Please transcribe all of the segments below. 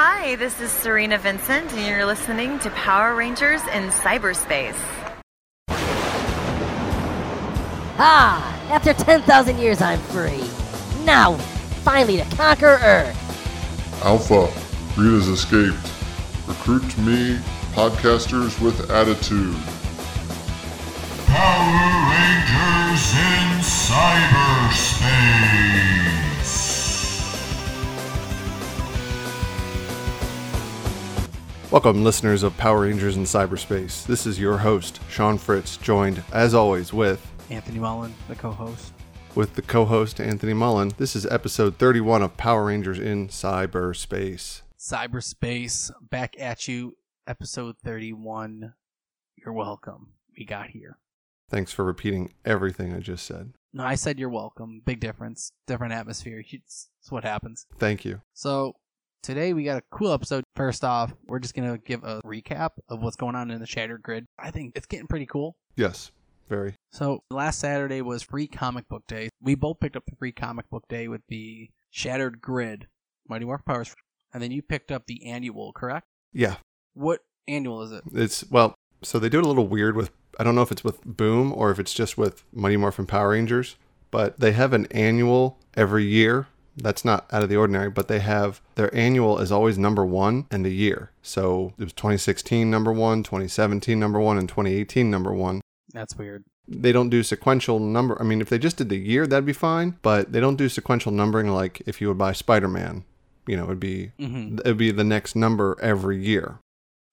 Hi, this is Serena Vincent, and you're listening to Power Rangers in Cyberspace. Ah, after 10,000 years, I'm free. Now, finally to conquer Earth. Alpha, Rita's escaped. Recruit me, podcasters with attitude. Power Rangers in cyberspace. Welcome, listeners of Power Rangers in Cyberspace. This is your host, Sean Fritz, joined, as always, with Anthony Mullen, the co-host. with the co-host Anthony Mullen. This is episode 31 of Power Rangers in Cyberspace. Cyberspace, back at you, episode 31. You're welcome. We got here. Thanks for repeating everything I just said. No, I said you're welcome. Big difference. Different atmosphere. It's, it's what happens. Thank you. So, today we got a cool episode. First off, we're just going to give a recap of what's going on in the Shattered Grid. I think it's getting pretty cool. Yes, very. So last Saturday was free comic book day. We both picked up the free comic book day with the Shattered Grid, Mighty Morph Powers, and then you picked up the annual, correct? Yeah, What annual is it? it's, well, so they do it a little weird with, I don't know if it's with Boom or if it's just with Mighty Morphin Power Rangers, but they have an annual every year. That's not out of the ordinary, but they have their annual is always number one and the year. So it was 2016 number one, 2017 number one, and 2018 number one. That's weird. they don't do sequential number. I mean, if they just did the year, that'd be fine. But they don't do sequential numbering like if you would buy Spider Man. You know, it'd be hmm it'd be the next number every year.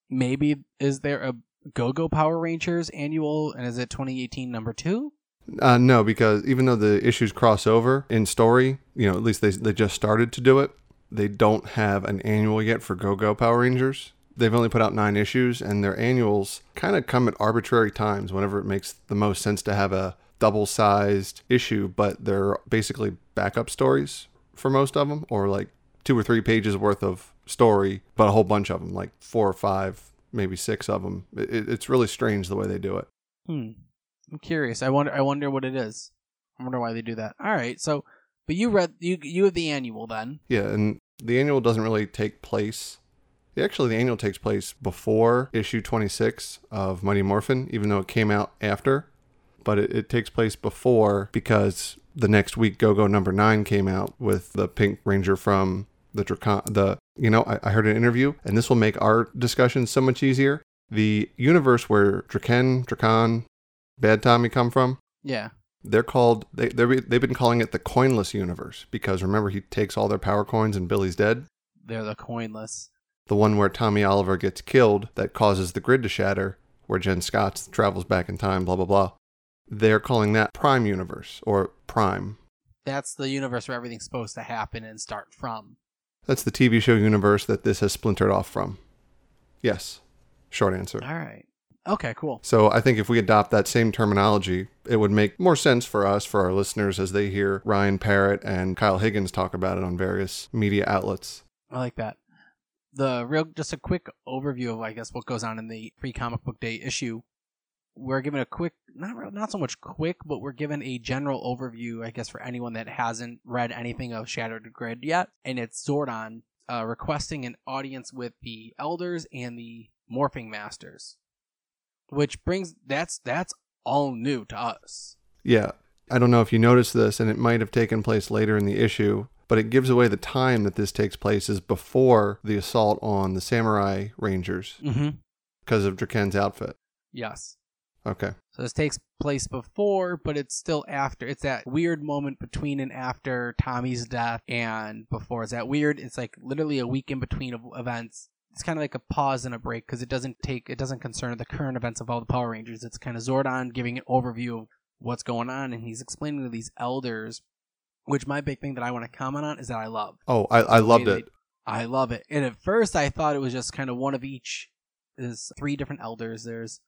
Maybe is there a Go Go Power Rangers annual, and is it 2018 number two? Uh, no, because even though the issues cross over in story, you know, at least they they just started to do it. They don't have an annual yet for Go Go Power Rangers. They've only put out nine issues, and their annuals kind of come at arbitrary times whenever it makes the most sense to have a double sized issue, but they're basically backup stories for most of them, or like two or three pages worth of story, but a whole bunch of them, like four or five, maybe six of them. It, it's really strange the way they do it. Hmm. I'm curious. I wonder. I wonder what it is. I wonder why they do that. All right. So, but you read you you have the annual then. Yeah, and the annual doesn't really take place. Actually, the annual takes place before issue 26 of Mighty Morphin, even though it came out after. But it, it takes place before because the next week Go Go number nine came out with the Pink Ranger from the Drakkon. The you know I, I heard an interview, and this will make our discussion so much easier. The universe where Drakkon, Drakkon, Bad Tommy come from, Yeah. they're called they they're, they've been calling it the coinless universe because remember he takes all their power coins and Billy's dead. They're the coinless. The one where Tommy Oliver gets killed that causes the grid to shatter, where Jen Scott travels back in time, blah blah blah. They're calling that Prime Universe or Prime. That's the universe where everything's supposed to happen and start from. That's the TV show universe that this has splintered off from. Yes. Short answer. All right. Okay. Cool. So I think if we adopt that same terminology, it would make more sense for us, for our listeners, as they hear Ryan Parrott and Kyle Higgins talk about it on various media outlets. I like that. The real, just a quick overview of, I guess, what goes on in the free comic book day issue. We're given a quick, not real- not so much quick, but we're given a general overview, I guess, for anyone that hasn't read anything of Shattered Grid yet, and it's Zordon uh, requesting an audience with the Elders and the Morphing Masters, which brings that's that's all new to us. Yeah, I don't know if you noticed this, and it might have taken place later in the issue, but it gives away the time that this takes place is before the assault on the Samurai Rangers Mm-hmm. because of Drakkon's outfit. Yes. Okay. So this takes place before, but it's still after. It's that weird moment between and after Tommy's death and before. It's that weird. It's like literally a week in between of events. It's kind of like a pause and a break because it doesn't take, it doesn't concern the current events of all the Power Rangers. It's kind of Zordon giving an overview of what's going on, and he's explaining to these elders. Which my big thing that I want to comment on is that I love. Oh, I, I loved it. I love it. And at first, I thought it was just kind of one of each. There's three different elders. There's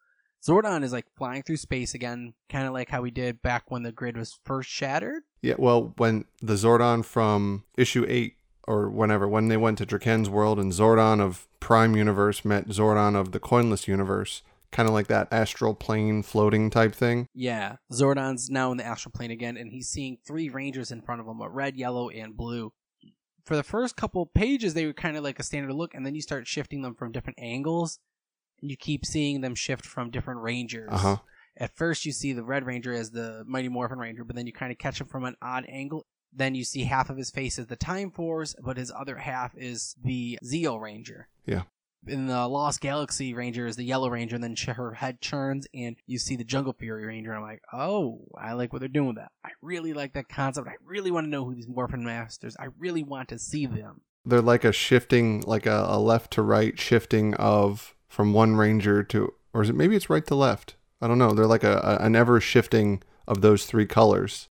Zordon is like flying through space again, kind of like how we did back when the grid was first shattered. Yeah, well, when the Zordon from issue 8 or whenever, when they went to Drakkon's world and Zordon of Prime Universe met Zordon of the Coinless Universe, kind of like that astral plane floating type thing. Yeah, Zordon's now in the astral plane again, and he's seeing three Rangers in front of him: a red, yellow, and blue. for the first couple pages, they were kind of like a standard look, and then you start shifting them from different angles, and you keep seeing them shift from different rangers. Uh huh. At first, you see the Red Ranger as the Mighty Morphin Ranger, but then you kind of catch him from an odd angle. Then you see half of his face is the Time Force, but his other half is the Zeo Ranger. Yeah. In the Lost Galaxy Ranger is the Yellow Ranger, and then her head turns, and you see the Jungle Fury Ranger. I'm like, oh, I like what they're doing with that. I really like that concept. I really want to know who these Morphin Masters. I really want to see them. They're like a shifting, like a, a left to right shifting of from one ranger to, or is it maybe it's right to left? I don't know. They're like a, a an ever shifting of those three colors,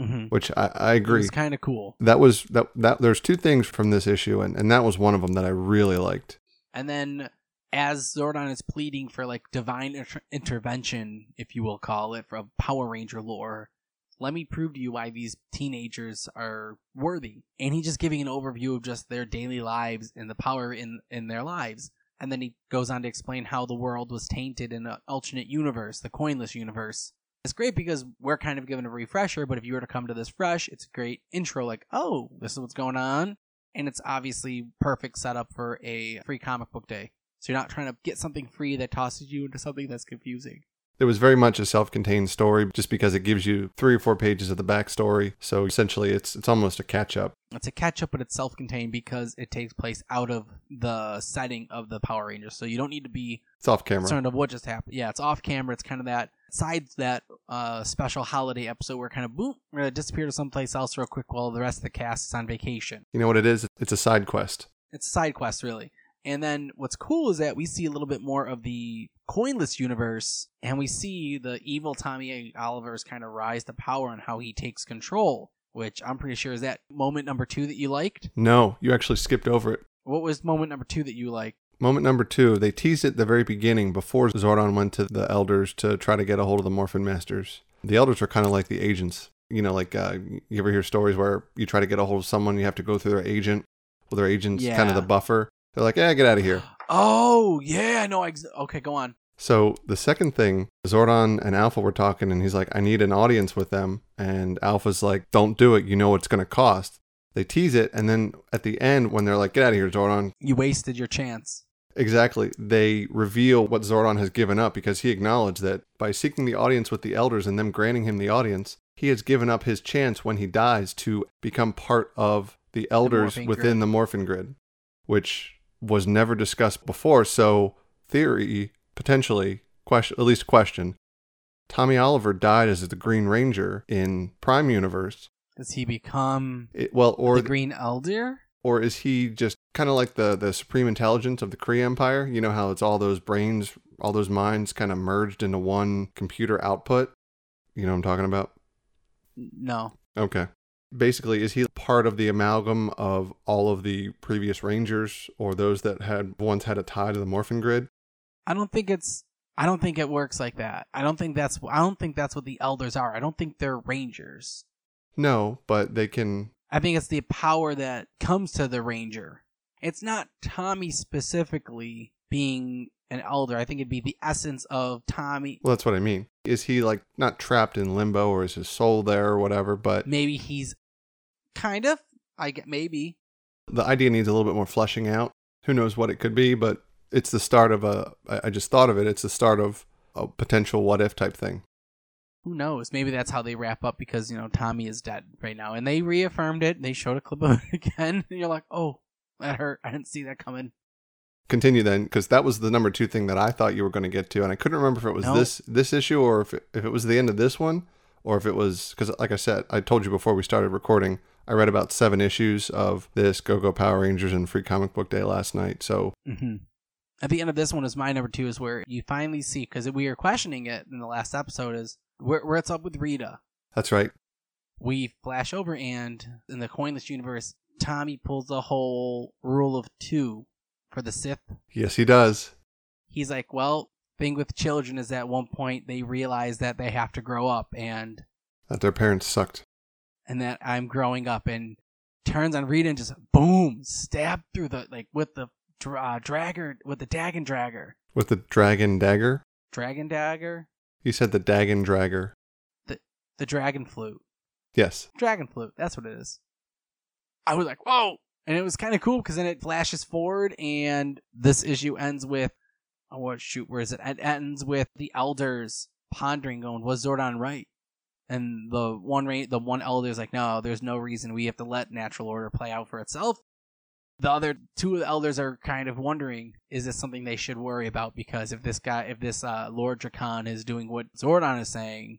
Mm-hmm. which I, I agree. It's kind of cool. That was that that there's two things from this issue, and, and that was one of them that I really liked. And then as Zordon is pleading for like divine inter- intervention, if you will call it, from Power Ranger lore, let me prove to you why these teenagers are worthy. And he's just giving an overview of just their daily lives and the power in in their lives. And then he goes on to explain how the world was tainted in an alternate universe, the coinless universe. It's great because we're kind of given a refresher, but if you were to come to this fresh, it's a great intro like, oh, this is what's going on. And it's obviously perfect setup for a free comic book day. So you're not trying to get something free that tosses you into something that's confusing. It was very much a self-contained story, just because it gives you three or four pages of the backstory. So essentially, it's it's almost a catch-up. It's a catch up, but it's self contained because it takes place out of the setting of the Power Rangers. So you don't need to be It's off camera. concerned of what just happened. Yeah, it's off camera. It's kind of that side that uh, special holiday episode where kind of boom, we're gonna disappear to someplace else real quick while the rest of the cast is on vacation. You know what it is? It's a side quest. It's a side quest, really. And then what's cool is that we see a little bit more of the coinless universe, and we see the evil Tommy Oliver's kind of rise to power and how he takes control. Which I'm pretty sure is that moment number two that you liked. No, you actually skipped over it. What was moment number two that you liked? Moment number two, they teased it at the very beginning before Zordon went to the elders to try to get a hold of the Morphin Masters. The elders are kind of like the agents. You know, like uh, you ever hear stories where you try to get a hold of someone, you have to go through their agent. Well, their agent's kind of the buffer. They're like, yeah, get out of here. Oh yeah, no. Ex- okay, go on. So the second thing, Zordon and Alpha were talking, and he's like, I need an audience with them. And Alpha's like, don't do it. You know what it's going to cost. They tease it, and then at the end, when they're like, get out of here, Zordon, You wasted your chance. Exactly. They reveal what Zordon has given up because he acknowledged that by seeking the audience with the elders and them granting him the audience, he has given up his chance when he dies to become part of the elders morphing within grid. the morphin grid, which was never discussed before. So, theory, potentially, question, at least question, Tommy Oliver died as the Green Ranger in Prime Universe. Does he become It, well, or the Green Elder? Or is he just kind of like the the supreme intelligence of the Kree Empire? You know how it's all those brains, all those minds kind of merged into one computer output. You know what I'm talking about? No. Okay. Basically, is he part of the amalgam of all of the previous Rangers or those that had once had a tie to the Morphin Grid? I don't think it's I don't think it works like that. I don't think that's I don't think that's what the elders are. I don't think they're rangers. No, but they can. I think it's the power that comes to the ranger. It's not Tommy specifically being an elder. I think it'd be the essence of Tommy. Well, that's what I mean. Is he like not trapped in limbo or is his soul there or whatever? But Maybe he's kind of. I get maybe. the idea needs a little bit more fleshing out. Who knows what it could be, but it's the start of a I just thought of it. It's the start of a potential what if type thing. Who knows? Maybe that's how they wrap up because you know Tommy is dead right now, and they reaffirmed it. They showed a clip of it again, and you're like, "Oh, that hurt. I didn't see that coming." Continue then, because that was the number two thing that I thought you were going to get to, and I couldn't remember if it was No. this this issue or if it, if it was the end of this one, or if it was because, like I said, I told you before we started recording, I read about seven issues of this Go Go Power Rangers and Free Comic Book Day last night. So Mm-hmm. At the end of this one is my number two is where you finally see because we were questioning it in the last episode is where where it's up with Rita. that's right. We flash over and in the coinless universe, Tommy pulls the whole rule of two for the Sith. Yes, he does. He's like, well, thing with children is at one point they realize that they have to grow up and That their parents sucked. and that I'm growing up and turns on Rita and just boom, stab through the like with the dra- uh, dragger with the Dagon dragger, With the dragon dagger? dragon dagger, He said the Dagon Dragger. the the dragon flute, Yes. dragon flute. That's what it is. I was like, whoa, And it was kind of cool because then it flashes forward, and this issue ends with, oh, shoot, where is it? It ends with the elders pondering, going, "Was Zordon right?" And the one ra- the one elder is like, "No, there's no reason. We have to let natural order play out for itself." The other two of the elders are kind of wondering, is this something they should worry about? Because if this guy, if this uh, Lord Drakkon is doing what Zordon is saying,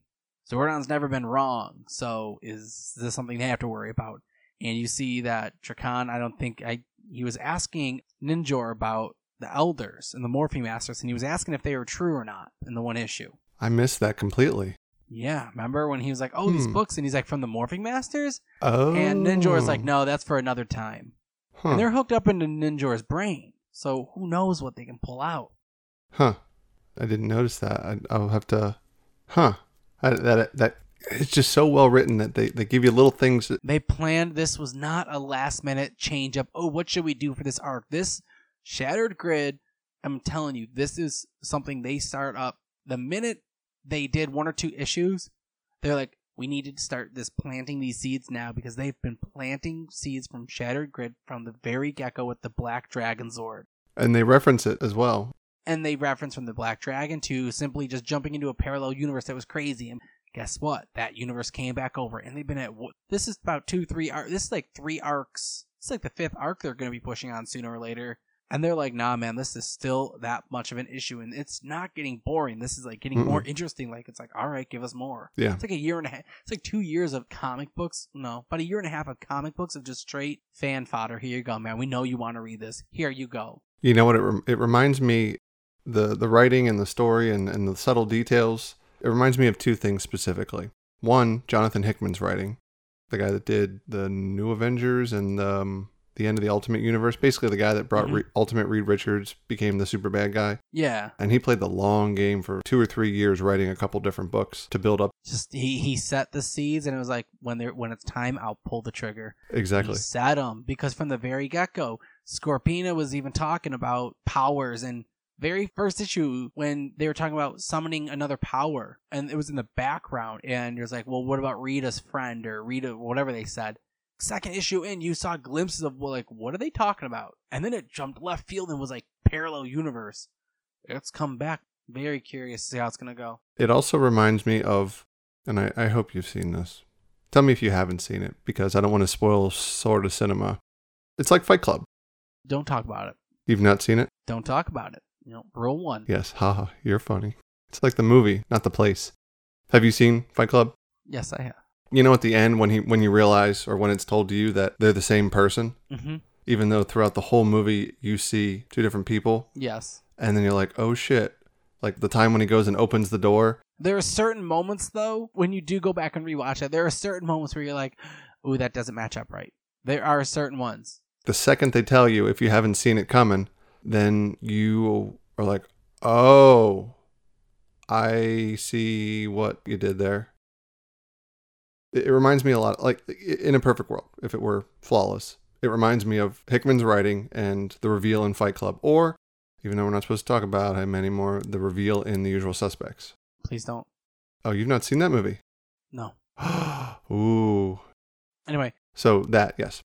Zordon's never been wrong. So is this something they have to worry about? And you see that Drakkon, I don't think I he was asking Ninjor about the elders and the Morphing Masters, and he was asking if they were true or not in the one issue. I missed that completely. Yeah, remember when he was like, "Oh, these Hmm. books," and he's like, "From the Morphing Masters," Oh. and Ninjor's like, "No, that's for another time." Huh. And they're hooked up into Ninjor's brain, so who knows what they can pull out? Huh. I didn't notice that. I, I'll have to. Huh. I, that that it's just so well written that they, they give you little things. That, They planned this was not a last minute change up. Oh, what should we do for this arc? This shattered grid. I'm telling you, this is something they start up the minute they did one or two issues. They're like, we needed to start this planting these seeds now because they've been planting seeds from shattered grid from the very get go with the Black Dragon Zord. and they reference it as well. and they reference from the Black Dragon to simply just jumping into a parallel universe that was crazy. And guess what? That universe came back over, and they've been at this is about two, three arcs. This is like three arcs. It's like the fifth arc they're going to be pushing on sooner or later. And they're like, nah, man, this is still that much of an issue, and it's not getting boring. This is like getting more interesting. Like it's like, all right, give us more. Yeah. It's like a year and a half. It's like two years of comic books. No, about a year and a half of comic books of just straight fan fodder. Here you go, man. We know you want to read this. Here you go. You know what? It, rem- it reminds me the the writing and the story and, and the subtle details. It reminds me of two things specifically. One, Jonathan Hickman's writing, the guy that did the New Avengers and um, the end of the Ultimate Universe. Basically, the guy that brought Mhm. Re- Ultimate Reed Richards became the super bad guy, Yeah, and he played the long game for two or three years, writing a couple different books to build up just he he set the seeds and it was like when there when it's time i'll pull the trigger exactly. he set them because from the very get-go scorpina was even talking about powers and very first issue when they were talking about summoning another power and it was in the background and it was like well what about rita's friend or rita whatever they said second issue in you saw glimpses of well, like what are they talking about and then it jumped left field and was like parallel universe it's come back very curious to see how it's gonna go It also reminds me of, and I, I hope you've seen this. Tell me if you haven't seen it, because I don't want to spoil sort of Cinema. It's like Fight Club. don't talk about it You've not seen it? don't talk about it. You know, rule one. Yes, haha, you're funny. It's like the movie, not the place. Have you seen Fight Club? Yes, I have. You know at the end when he when you realize or when it's told to you that they're the same person, Mm-hmm. even though throughout the whole movie you see two different people, Yes. and then you're like, "Oh shit." Like the time when he goes and opens the door. There are certain moments though when you do go back and rewatch it. There are certain moments where you're like, "Ooh, that doesn't match up right." There are certain ones. The second they tell you if you haven't seen it coming, then you are like, "Oh, I see what you did there." It reminds me a lot, like in a perfect world, if it were flawless, it reminds me of Hickman's writing and the reveal in Fight Club, or even though we're not supposed to talk about him anymore, the reveal in The Usual Suspects. Please don't. Oh, you've not seen that movie? No. Ooh. Anyway, So that, yes.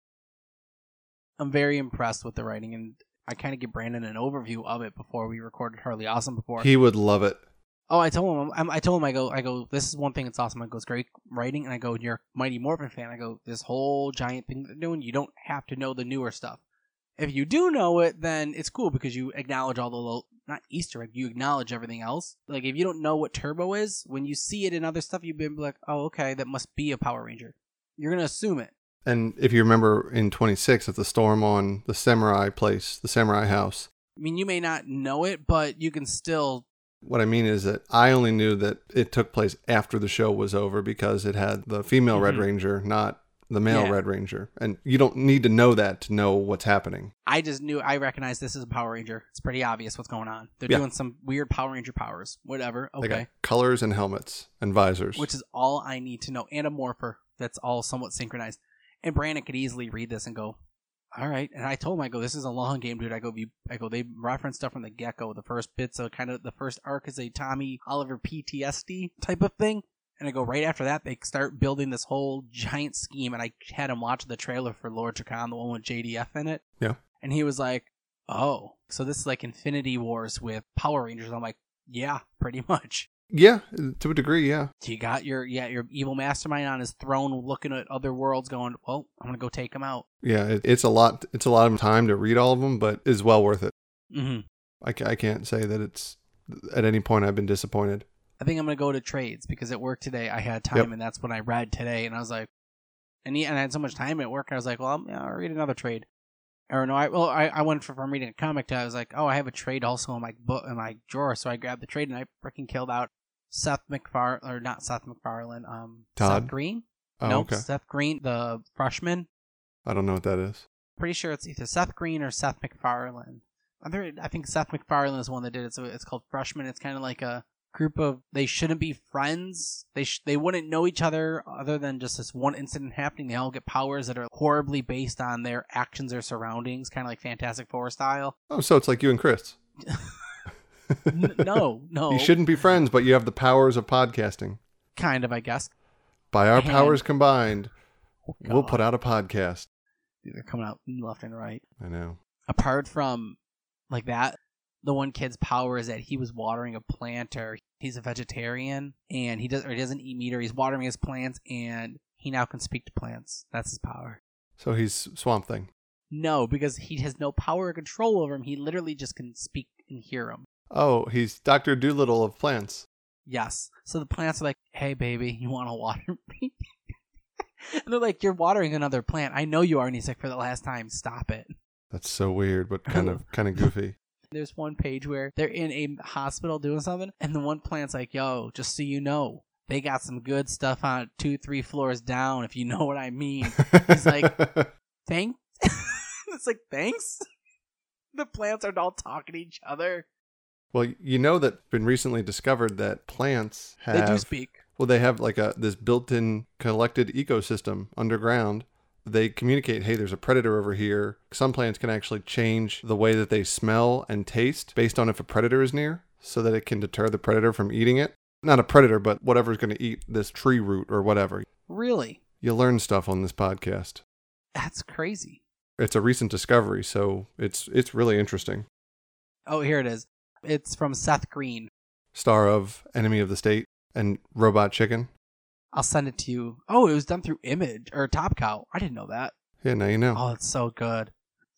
I'm very impressed with the writing, and I kind of give Brandon an overview of it before we recorded Harley Awesome before. He would love it. Oh, I told him. I'm, I told him. I go. I go. This is one thing that's awesome. I go. It's great writing, and I go. You're a Mighty Morphin fan. I go. This whole giant thing they're doing. You don't have to know the newer stuff. If you do know it, then it's cool because you acknowledge all the little not Easter egg. You acknowledge everything else. Like if you don't know what Turbo is, when you see it in other stuff, you've been like, oh, okay, that must be a Power Ranger. You're gonna assume it. And if you remember in 26 at the storm on the samurai place, the samurai house, I mean, you may not know it, but you can still. What I mean is that I only knew that it took place after the show was over because it had the female Red Mhm. Ranger, not the male Yeah. Red Ranger. And you don't need to know that to know what's happening. I just knew. I recognized this is a Power Ranger. It's pretty obvious what's going on. They're Yeah. doing some weird Power Ranger powers. Whatever. Okay. colors and helmets and visors. which is all I need to know, and a morpher that's all somewhat synchronized. And Brandon could easily read this and go, "All right." And I told him, "I go, this is a long game, dude." I go, "You," I go, they reference stuff from the get go. The first bits of kind of the first arc is a Tommy Oliver PTSD type of thing, And I go right after that, they start building this whole giant scheme, and I had him watch the trailer for Lord Drakkon, the one with JDF in it. Yeah. And he was like, "Oh, so this is like Infinity Wars with Power Rangers." I'm like, "Yeah, pretty much." Yeah, to a degree, yeah. You got your yeah your evil mastermind on his throne, looking at other worlds, going, "Well, I'm gonna go take him out." Yeah, it, it's a lot. It's a lot of time to read all of them, but is well worth it. hmm I, I can't say that it's at any point I've been disappointed. I think I'm gonna go to trades because at work today I had time, Yep. and that's when I read today, and I was like, and, he, and I had so much time at work, I was like, well, I'm, yeah, I'll read another trade. Or no, I well, I, I went from, from reading a comic to I was like, oh, I have a trade also in my book in my drawer, so I grabbed the trade and I freaking killed out Seth MacFar or not Seth MacFarlane, um, Todd? Seth Green. Oh, nope, okay. Seth Green, the freshman. I don't know what that is. Pretty sure it's either Seth Green or Seth MacFarlane. Other, I think Seth MacFarlane is the one that did it. So it's called Freshman. It's kind of like a group of they shouldn't be friends. They sh- they wouldn't know each other other than just this one incident happening. They all get powers that are horribly based on their actions or surroundings, kind of like Fantastic Four style. Oh, so it's like you and Chris. N- no, no, You shouldn't be friends, but you have the powers of podcasting. kind of, I guess. By our And- powers combined, oh, we'll put out a podcast. They're coming out left and right. I know. apart from like that the one kid's power is that he was watering a plant or he's a vegetarian and he does or he doesn't eat meat or he's watering his plants and he now can speak to plants that's his power So he's Swamp Thing. no because he has no power or control over him he literally just can speak and hear him Oh, he's Doctor Dolittle of plants. yes so the plants are like hey baby you want to water me and they're like you're watering another plant i know you are and he's like for the last time stop it That's so weird, but kind of kind of goofy. There's one page where they're in a hospital doing something, and the one plant's like, "Yo, just so you know, they got some good stuff on two, three floors down. If you know what I mean." He's like- "Thanks." it's like thanks. the plants are all talking to each other. Well, you know that been recently discovered that plants have They do speak. Well, they have like a this built-in collected ecosystem underground. They communicate, hey, there's a predator over here. Some plants can actually change the way that they smell and taste based on if a predator is near, so that it can deter the predator from eating it. Not a predator, but whatever's going to eat this tree root or whatever. Really? You learn stuff on this podcast. That's crazy. It's a recent discovery, so it's it's really interesting. Oh, here it is. It's from Seth Green. Star of Enemy of the State and Robot Chicken. I'll send it to you. Oh, it was done through Image or Top Cow. I didn't know that. Yeah, now you know. Oh, it's so good.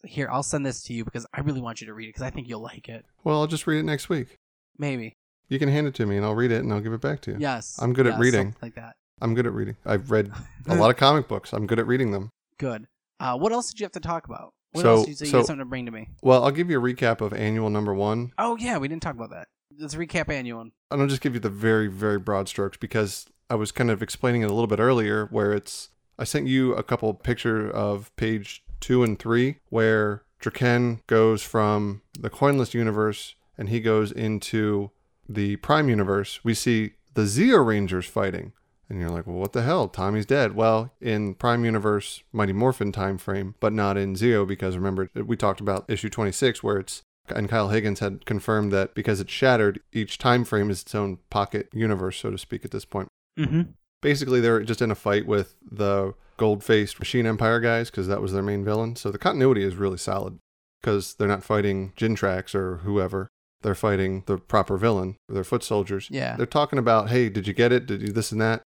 Here, I'll send this to you because I really want you to read it because I think you'll like it. Well, I'll just read it next week. Maybe. You can hand it to me and I'll read it and I'll give it back to you. Yes. I'm good at reading. Like that. I'm good at reading. I've read a lot of comic books. I'm good at reading them. Good. Uh, what else did you have to talk about? What So- else you so- something to bring to me? Well, I'll give you a recap of annual number one. Oh yeah, we didn't talk about that. Let's recap annual. And I'll just give you the very, very broad strokes because I was kind of explaining it a little bit earlier where it's I sent you a couple picture of page two and three where Drakkon goes from the coinless universe and he goes into the prime universe. We see the Zeo Rangers fighting. And you're like, well, what the hell? Tommy's dead. Well, in Prime Universe Mighty Morphin time frame, but not in Zeo because remember we talked about issue 26 where it's and Kyle Higgins had confirmed that because it's shattered, each time frame is its own pocket universe, so to speak, at this point. Mm-hmm. Basically, they're just in a fight with the gold-faced Machine Empire guys because that was their main villain. So the continuity is really solid because they're not fighting Jindrax or whoever. They're fighting the proper villain, their foot soldiers. Yeah. They're talking about, hey, did you get it? Did you this and that?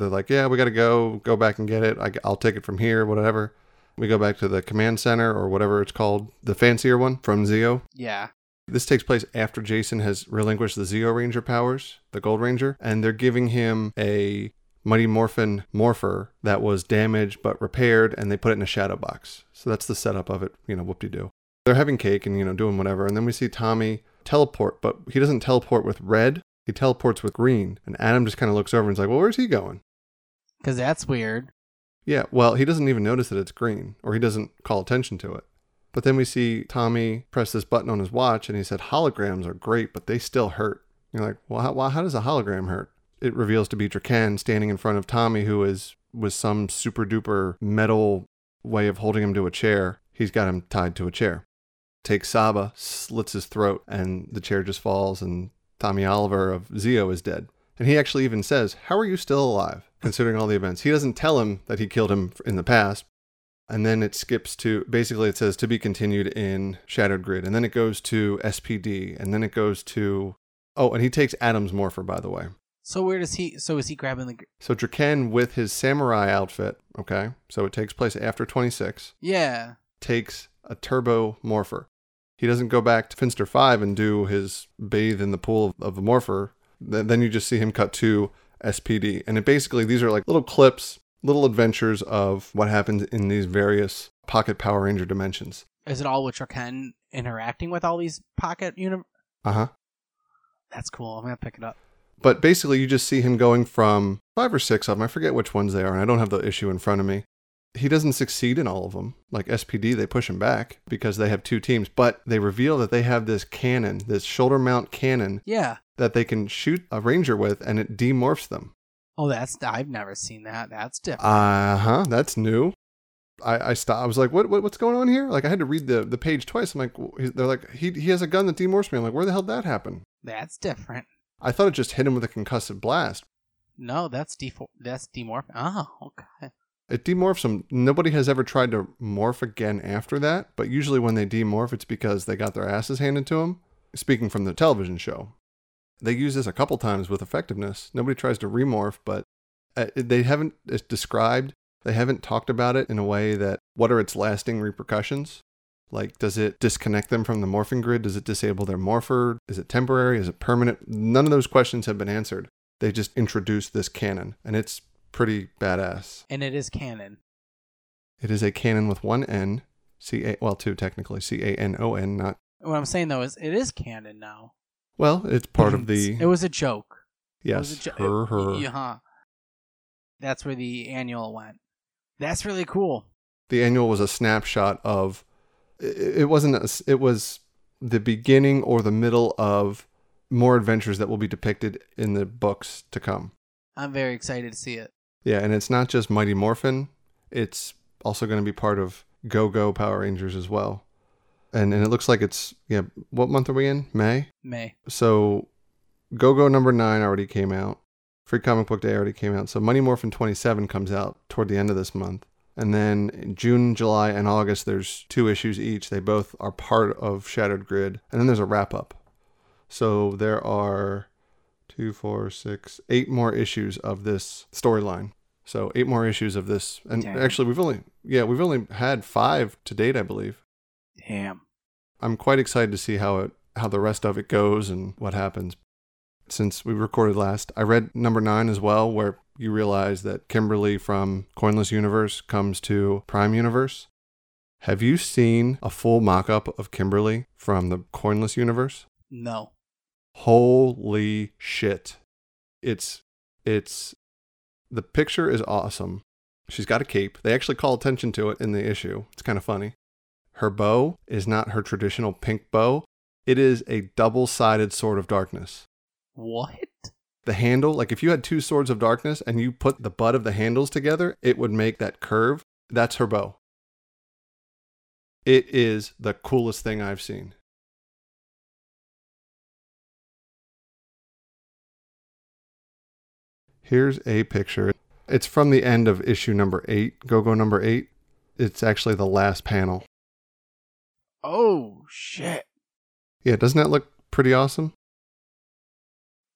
They're like, yeah, we got to go, go back and get it. I, I'll take it from here, whatever. We go back to the command center or whatever it's called, the fancier one from Zeo. Yeah. This takes place after Jason has relinquished the Zeo Ranger powers, the Gold Ranger, and they're giving him a Mighty Morphin Morpher that was damaged but repaired, and they put it in a shadow box. So that's the setup of it, you know, whoop de doo. They're having cake and, you know, doing whatever, and then we see Tommy teleport, but he doesn't teleport with red, he teleports with green. And Adam just kind of looks over and is like, well, where's he going? Because that's weird. Yeah, well, he doesn't even notice that it's green, or he doesn't call attention to it. But then we see Tommy press this button on his watch, and he said, Holograms are great, but they still hurt. You're like, well, how, well, how does a hologram hurt? It reveals to be Drakkon standing in front of Tommy, who is with some super duper metal way of holding him to a chair. He's got him tied to a chair. Takes Saba, slits his throat, and the chair just falls, and Tommy Oliver of Zeo is dead. And he actually even says, How are you still alive, considering all the events? He doesn't tell him that he killed him in the past. And then it skips to basically it says to be continued in Shattered Grid. And then it goes to SPD. And then it goes to. Oh, and he takes Adam's Morpher, by the way. So where does he? So is he grabbing the? So Drakkon with his samurai outfit, okay? So it takes place after 26, Yeah. takes a turbo morpher. He doesn't go back to Finster 5 and do his bathe in the pool of, of the morpher. Th- Then you just see him cut to SPD. And it basically, these are like little clips, little adventures of what happens in these various Pocket Power Ranger dimensions. Is it all with Ken interacting with all these pocket uni? Uh huh. That's cool. I'm gonna pick it up. But basically, you just see him going from five or six of them. I forget which ones they are, and I don't have the issue in front of me. He doesn't succeed in all of them. Like SPD, they push him back because they have two teams, but they reveal that they have this cannon, this shoulder mount cannon Yeah. that they can shoot a ranger with, and it demorphs them. Oh, that's I've never seen that. That's different. Uh huh. That's new. I, I stopped. I was like, what, what what's going on here? Like I had to read the, the page twice. I'm like, they're like, he he has a gun that demorphs me. I'm like, where the hell did that happen? that's different. I thought it just hit him with a concussive blast. No, that's de that's demorph. Oh, okay. It demorphs them. Nobody has ever tried to morph again after that, but usually when they demorph, it's because they got their asses handed to them. Speaking from the television show, they use this a couple times with effectiveness. Nobody tries to remorph, but uh, they haven't it's described, they haven't talked about it in a way that what are its lasting repercussions? Like, does it disconnect them from the morphing grid? Does it disable their morpher? Is it temporary? Is it permanent? None of those questions have been answered. They just introduced this canon, and it's pretty badass. And it is canon. It is a canon with one N, C A well two technically C A N O N, not What I'm saying though is it is canon now. well. It's part of the It was a joke. It was yes a jo- her her. Yeah. huh. That's where the annual went. That's really cool. The annual was a snapshot of. It, wasn't. A, it was the beginning or the middle of more adventures that will be depicted in the books to come. I'm very excited to see it. Yeah, and it's not just Mighty Morphin. It's also going to be part of Go Go Power Rangers as well. And and it looks like it's yeah. What month are we in? May. May. so Go Go number nine already came out. Free Comic Book Day already came out. So Money Morphin 27 comes out toward the end of this month. And then in June, July, and August, there's two issues each. They both are part of Shattered Grid. And then there's a wrap up. So there are two, four, six, eight more issues of this storyline. So eight more issues of this. And Damn. actually, we've only, yeah, we've only had five to date, I believe. Damn. I'm quite excited to see how it how the rest of it goes and what happens. Since we recorded last, I read number nine as well, where you realize that Kimberly from Coinless Universe comes to Prime Universe. Have you seen a full mock-up of Kimberly from the Coinless Universe? No. Holy shit. It's it's the picture is awesome. She's got a cape. They actually call attention to it in the issue. It's kind of funny. Her bow is not her traditional pink bow. It is a double-sided sword of darkness. What? The handle, like if you had two swords of darkness and you put the butt of the handles together, it would make that curve. That's her bow. It is the coolest thing I've seen. Here's a picture. It's from the end of issue number eight, Go Go number eight. It's actually the last panel. Oh shit. Yeah, doesn't that look pretty awesome?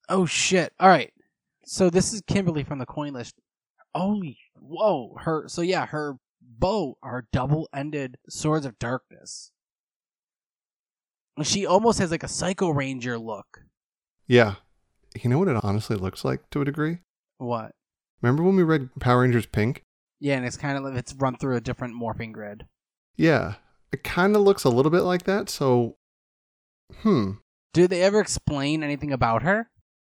Oh shit. All right. So this is Kimberly from the coinless. Holy whoa. Her so yeah, her bow are double ended swords of darkness. She almost has like a psycho ranger look. Yeah. You know what it honestly looks like to a degree? What? Remember when we read Power Rangers Pink? Yeah, and it's kind of like it's run through a different morphing grid. Yeah. It kind of looks a little bit like that, so hmm, Did they ever explain anything about her?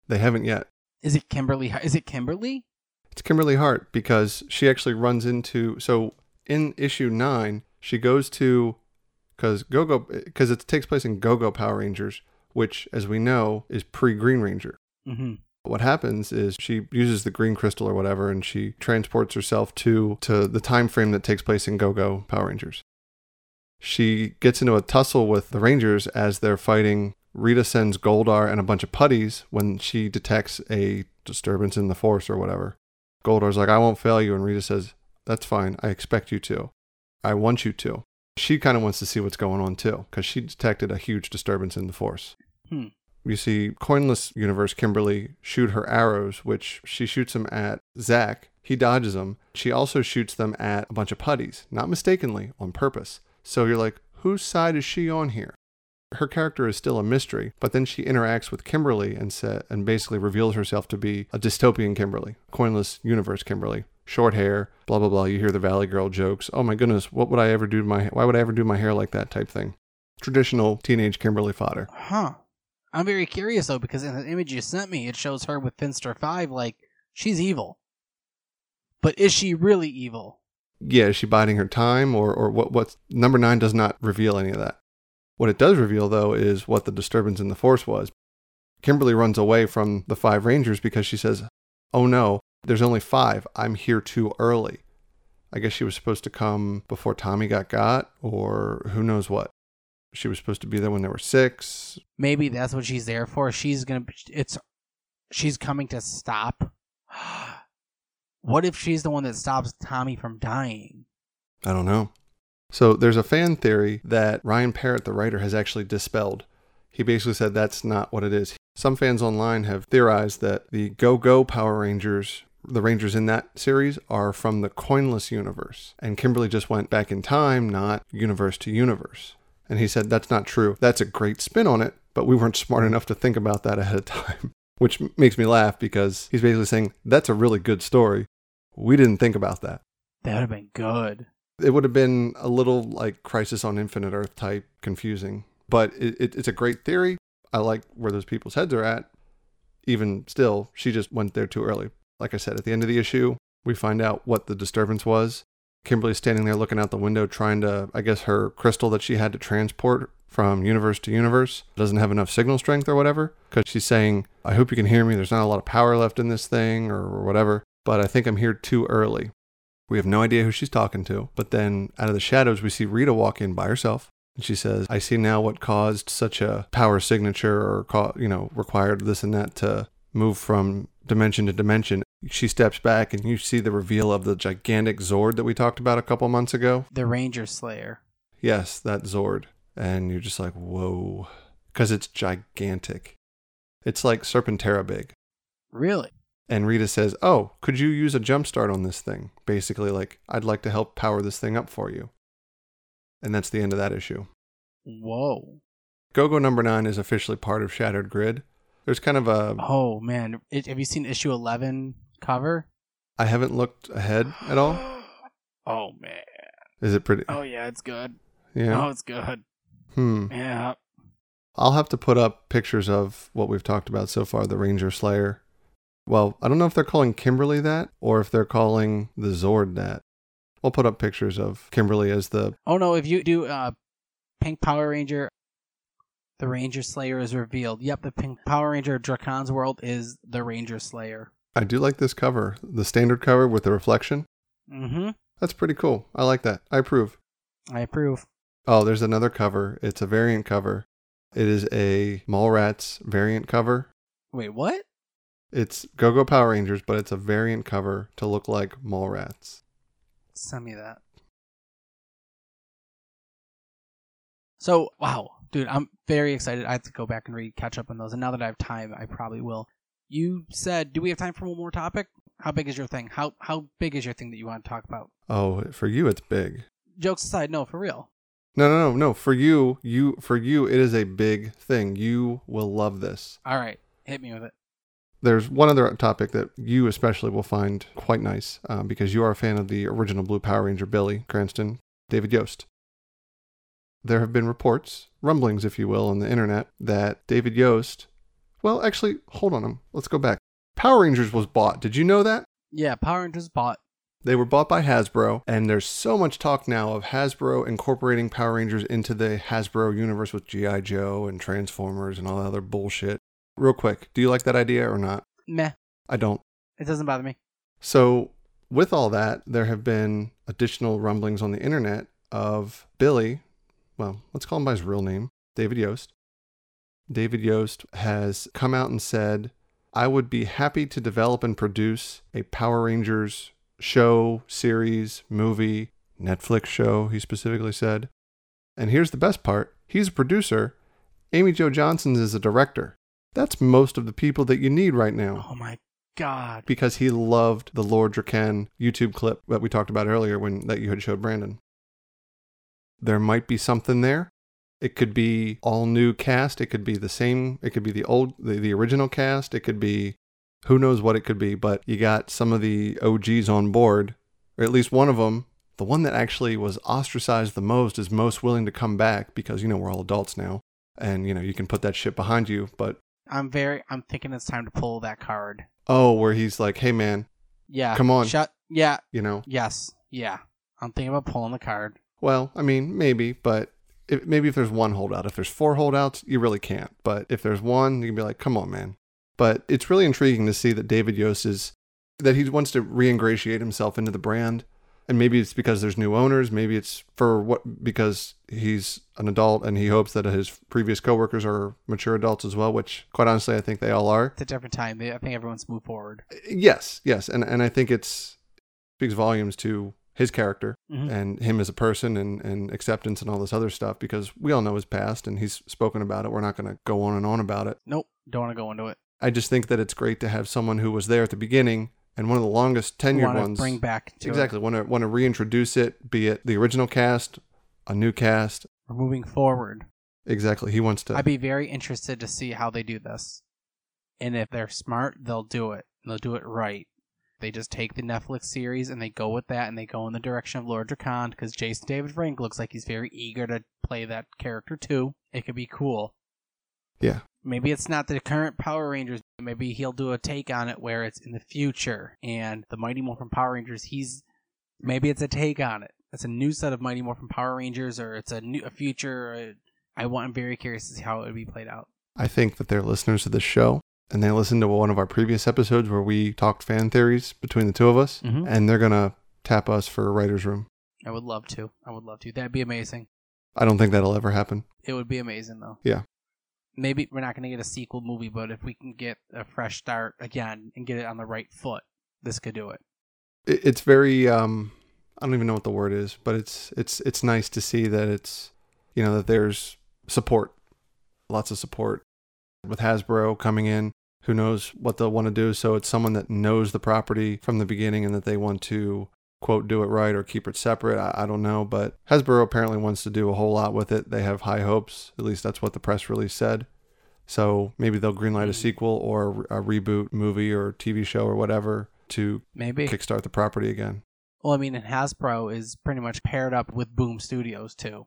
they haven't yet. Is it Kimberly? Is it Kimberly? It's Kimberly Hart because she actually runs into so in issue 9, she goes to cuz Go-Go cuz it takes place in Go-Go Power Rangers, which as we know is pre-Green Ranger. Mm-hmm. What happens is she uses the green crystal or whatever and she transports herself to to the time frame that takes place in go-go power rangers she gets into a tussle with the rangers as they're fighting rita sends goldar and a bunch of putties when she detects a disturbance in the force or whatever. Goldar's like, I won't fail you. And Rita says, That's fine. I expect you to. I want you to. She kind of wants to see what's going on too, because she detected a huge disturbance in the force. Hmm. You see, Coinless Universe Kimberly shoot her arrows, which she shoots them at Zack. He dodges them. She also shoots them at a bunch of putties, not mistakenly, on purpose. So you're like, whose side is she on here? Her character is still a mystery, but then she interacts with Kimberly and sa- and basically reveals herself to be a dystopian Kimberly, Coinless Universe Kimberly. Short hair, blah blah blah. You hear the Valley Girl jokes. Oh my goodness, what would I ever do to my? Hair why would I ever do my hair like that? Type thing. Traditional teenage Kimberly fodder. Huh. I'm very curious though because in the image you sent me, it shows her with Finster Five. Like she's evil, but is she really evil? yeah, is she biding her time or, or what what's number nine does not reveal any of that. What it does reveal though is what the disturbance in the force was. Kimberly runs away from the five rangers because she says, Oh no, there's only five. I'm here too early. I guess she was supposed to come before Tommy got got, or who knows what. She was supposed to be there when there were six. Maybe that's what she's there for. She's gonna. It's. She's coming to stop. What if she's the one that stops Tommy from dying? I don't know. So there's a fan theory that Ryan Parrott, the writer, has actually dispelled. He basically said that's not what it is. Some fans online have theorized that the Go Go Power Rangers, the Rangers in that series, are from the Coinless universe. And Kimberly just went back in time, not universe to universe. And he said that's not true. That's a great spin on it, but we weren't smart enough to think about that ahead of time. Which makes me laugh because he's basically saying that's a really good story. We didn't think about that That would have been good. it would have been a little like Crisis on Infinite Earth type confusing. But it, it, it's a great theory. I like where those people's heads are at. Even still, she just went there too early. Like I said, at the end of the issue, we find out what the disturbance was. Kimberly's standing there looking out the window, trying to, I guess, her crystal that she had to transport from universe to universe doesn't have enough signal strength or whatever. Because she's saying, I hope you can hear me. There's not a lot of power left in this thing or whatever. But I think I'm here too early. We have no idea who she's talking to. But then out of the shadows, we see Rita walk in by herself. And she says, I see now what caused such a power signature or, you know, required this and that to move from dimension to dimension. She steps back and you see the reveal of the gigantic Zord that we talked about a couple months ago. The Ranger Slayer. Yes, that Zord. And you're just like, whoa. Because it's gigantic. It's like Serpentera big. Really? And Rita says, Oh, could you use a jump start on this thing? Basically, like, I'd like to help power this thing up for you. And that's the end of that issue. Whoa. Go Go number nine is officially part of Shattered Grid. There's kind of a. Oh man, it, have you seen issue eleven cover? I haven't looked ahead at all. Oh man. Is it pretty? Oh yeah, it's good. Yeah. Oh, it's good. Hmm. Yeah. I'll have to put up pictures of what we've talked about so far the Ranger Slayer. Well, I don't know if they're calling Kimberly that or if they're calling the Zord that. We'll put up pictures of Kimberly as the. Oh no, if you do uh Pink Power Ranger the Ranger Slayer is revealed. Yep, the Pink Power Ranger of Drakkon's World is the Ranger Slayer. I do like this cover, the standard cover with the reflection. Mm-hmm. That's pretty cool. I like that. I approve. I approve. Oh, there's another cover. It's a variant cover. It is a Mallrats variant cover. Wait, what? It's Go Go Power Rangers, but it's a variant cover to look like Mallrats. Send me that. So, wow, dude, I'm very excited. I have to go back and read, catch up on those. And now that I have time, I probably will. You said, do we have time for one more topic? How big is your thing? How how big is your thing that you want to talk about? Oh, for you, it's big. Jokes aside, no, for real. No, no, no, no. For you, you, for you, it is a big thing. You will love this. All right, hit me with it. There's one other topic that you especially will find quite nice um, because you are a fan of the original Blue Power Ranger Billy Cranston, David Yost. There have been reports, rumblings, if you will, on the internet that David Yost. Well, actually, hold on. Let's go back. Power Rangers was bought. Did you know that? Yeah, Power Rangers bought. They were bought by Hasbro, and there's so much talk now of Hasbro incorporating Power Rangers into the Hasbro universe with G.I. Joe and Transformers and all that other bullshit. Real quick, do you like that idea or not? Meh, I don't. it doesn't bother me. So, with all that, there have been additional rumblings on the internet of Billy, well, let's call him by his real name, David Yost. David Yost has come out and said, I would be happy to develop and produce a Power Rangers show, series, movie, Netflix show, he specifically said. And here's the best part he's a producer. Amy Jo Johnson is a director. That's most of the people that you need right now Oh my god. because he loved the Lord Drakkon YouTube clip that we talked about earlier when that you had showed Brandon. There might be something there. It could be all new cast. It could be the same. It could be the old, the, the original cast. It could be who knows what it could be. But you got some of the OGs on board, or at least one of them. The one that actually was ostracized the most is most willing to come back because you know we're all adults now, and you know you can put that shit behind you. But I'm very I'm thinking it's time to pull that card. oh, where he's like, hey man, Yeah. Come on. Shut yeah. you know, Yes. Yeah. I'm thinking about pulling the card. Well, I mean, maybe, but if, maybe if there's one holdout, if there's four holdouts, you really can't. But if there's one, you can be like, come on, man. But it's really intriguing to see that David Yost is that he wants to reingratiate himself into the brand. And maybe it's because there's new owners. Maybe it's for what because he's an adult and he hopes that his previous coworkers are mature adults as well. Which, quite honestly, I think they all are. It's a different time. I think everyone's moved forward. Yes, yes, and and I think it's speaks volumes to his character Mhm. and him as a person and, and acceptance and all this other stuff because we all know his past and he's spoken about it. We're not going to go on and on about it. Nope. Don't want to go into it. I just think that it's great to have someone who was there at the beginning and one of the longest tenured ones. bring back to exactly. Want to want to reintroduce it, be it the original cast, a new cast. We're moving forward. Exactly. He wants to. I'd be very interested to see how they do this. And if they're smart, they'll do it. They'll do it right. They just take the Netflix series and they go with that and they go in the direction of Lord Drakkon because Jason David Frank looks like he's very eager to play that character too. It could be cool. yeah. Maybe it's not the current Power Rangers. Maybe he'll do a take on it where it's in the future and the Mighty Morphin Power Rangers. He's maybe it's a take on it. It's a new set of Mighty Morphin Power Rangers, or it's a new a future. I want. I'm very curious to see how it would be played out. I think that they're listeners to this show and they listened to one of our previous episodes where we talked fan theories between the two of us Mhm. and they're going to tap us for a writer's room. I would love to. I would love to. That'd be amazing. I don't think that'll ever happen. It would be amazing though. Yeah. Maybe we're not going to get a sequel movie, but if we can get a fresh start again and get it on the right foot, this could do it. It- It's very um I don't even know what the word is, but it's it's it's nice to see that it's you know that there's support. Lots of support with Hasbro coming in. Who knows what they'll want to do, so it's someone that knows the property from the beginning and that they want to quote do it right or keep it separate. I, I don't know, but Hasbro apparently wants to do a whole lot with it. They have high hopes. At least that's what the press release said. So maybe they'll greenlight a Mhm. sequel or a reboot movie or TV show or whatever to Maybe. kickstart the property again. Well, I mean, and Hasbro is pretty much paired up with Boom Studios too,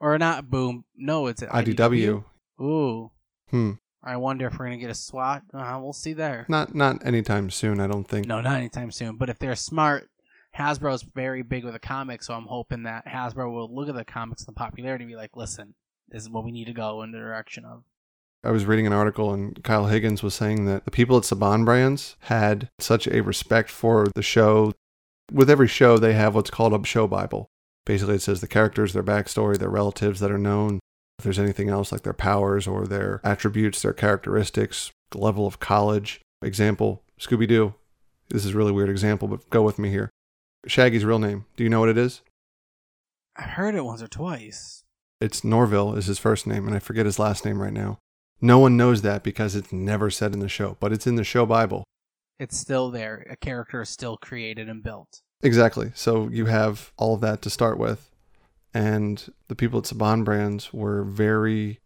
or not Boom. No, it's IDW. Ooh, Hmm. I wonder if we're gonna get a SWAT. Uh, we'll see there. Not not anytime soon. I don't think. No, not anytime soon. But if they're smart, Hasbro's very big with the comics, so I'm hoping that Hasbro will look at the comics and the popularity and be like, "Listen, this is what we need to go in the direction of." I was reading an article and Kyle Higgins was saying that the people at Saban Brands had such a respect for the show. With every show, they have what's called a show Bible. Basically, it says the characters, their backstory, their relatives that are known. If there's anything else like their powers or their attributes, their characteristics, the level of college. Example: Scooby Doo. This is a really weird example, but go with me here. Shaggy's real name. Do you know what it is? I've heard it once or twice. It's Norville is his first name, and I forget his last name right now. No one knows that because it's never said in the show, but it's in the show Bible. It's still there. A character is still created and built. Exactly. So you have all of that to start with. And the people at Saban Brands were very,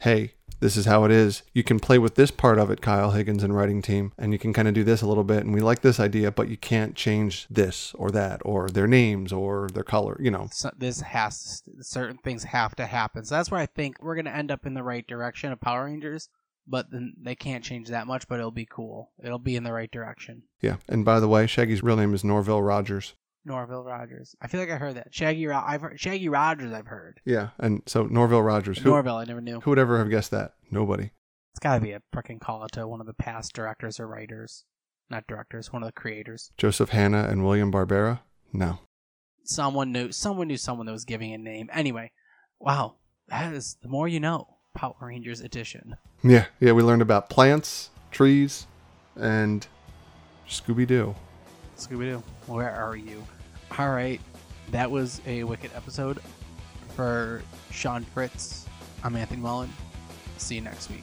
hey, this is how it is. You can play with this part of it, Kyle Higgins and writing team, and you can kind of do this a little bit. And we like this idea, but you can't change this or that or their names or their color, you know. So this has certain things have to happen. So that's where I think we're gonna end up in the right direction of Power Rangers. But then they can't change that much. But it'll be cool. It'll be in the right direction. Yeah. And by the way, Shaggy's real name is Norville Rogers. Norville Rogers. I feel like I heard that. Shaggy. Ro- I've heard Shaggy Rogers. I've heard. Yeah. And so Norville Rogers. Who, Norville. I never knew. who would ever have guessed that? Nobody. It's got to be a freaking call to one of the past directors or writers. Not directors. One of the creators. Joseph Hanna and William Barbera? No. Someone knew. Someone knew someone that was giving a name. Anyway. Wow. That is the more you know. Power Rangers edition. Yeah, yeah, we learned about plants, trees, and Scooby Doo. Scooby Doo, where are you? All right, that was a wicked episode for Sean Fritz. I'm Anthony Mullen. See you next week.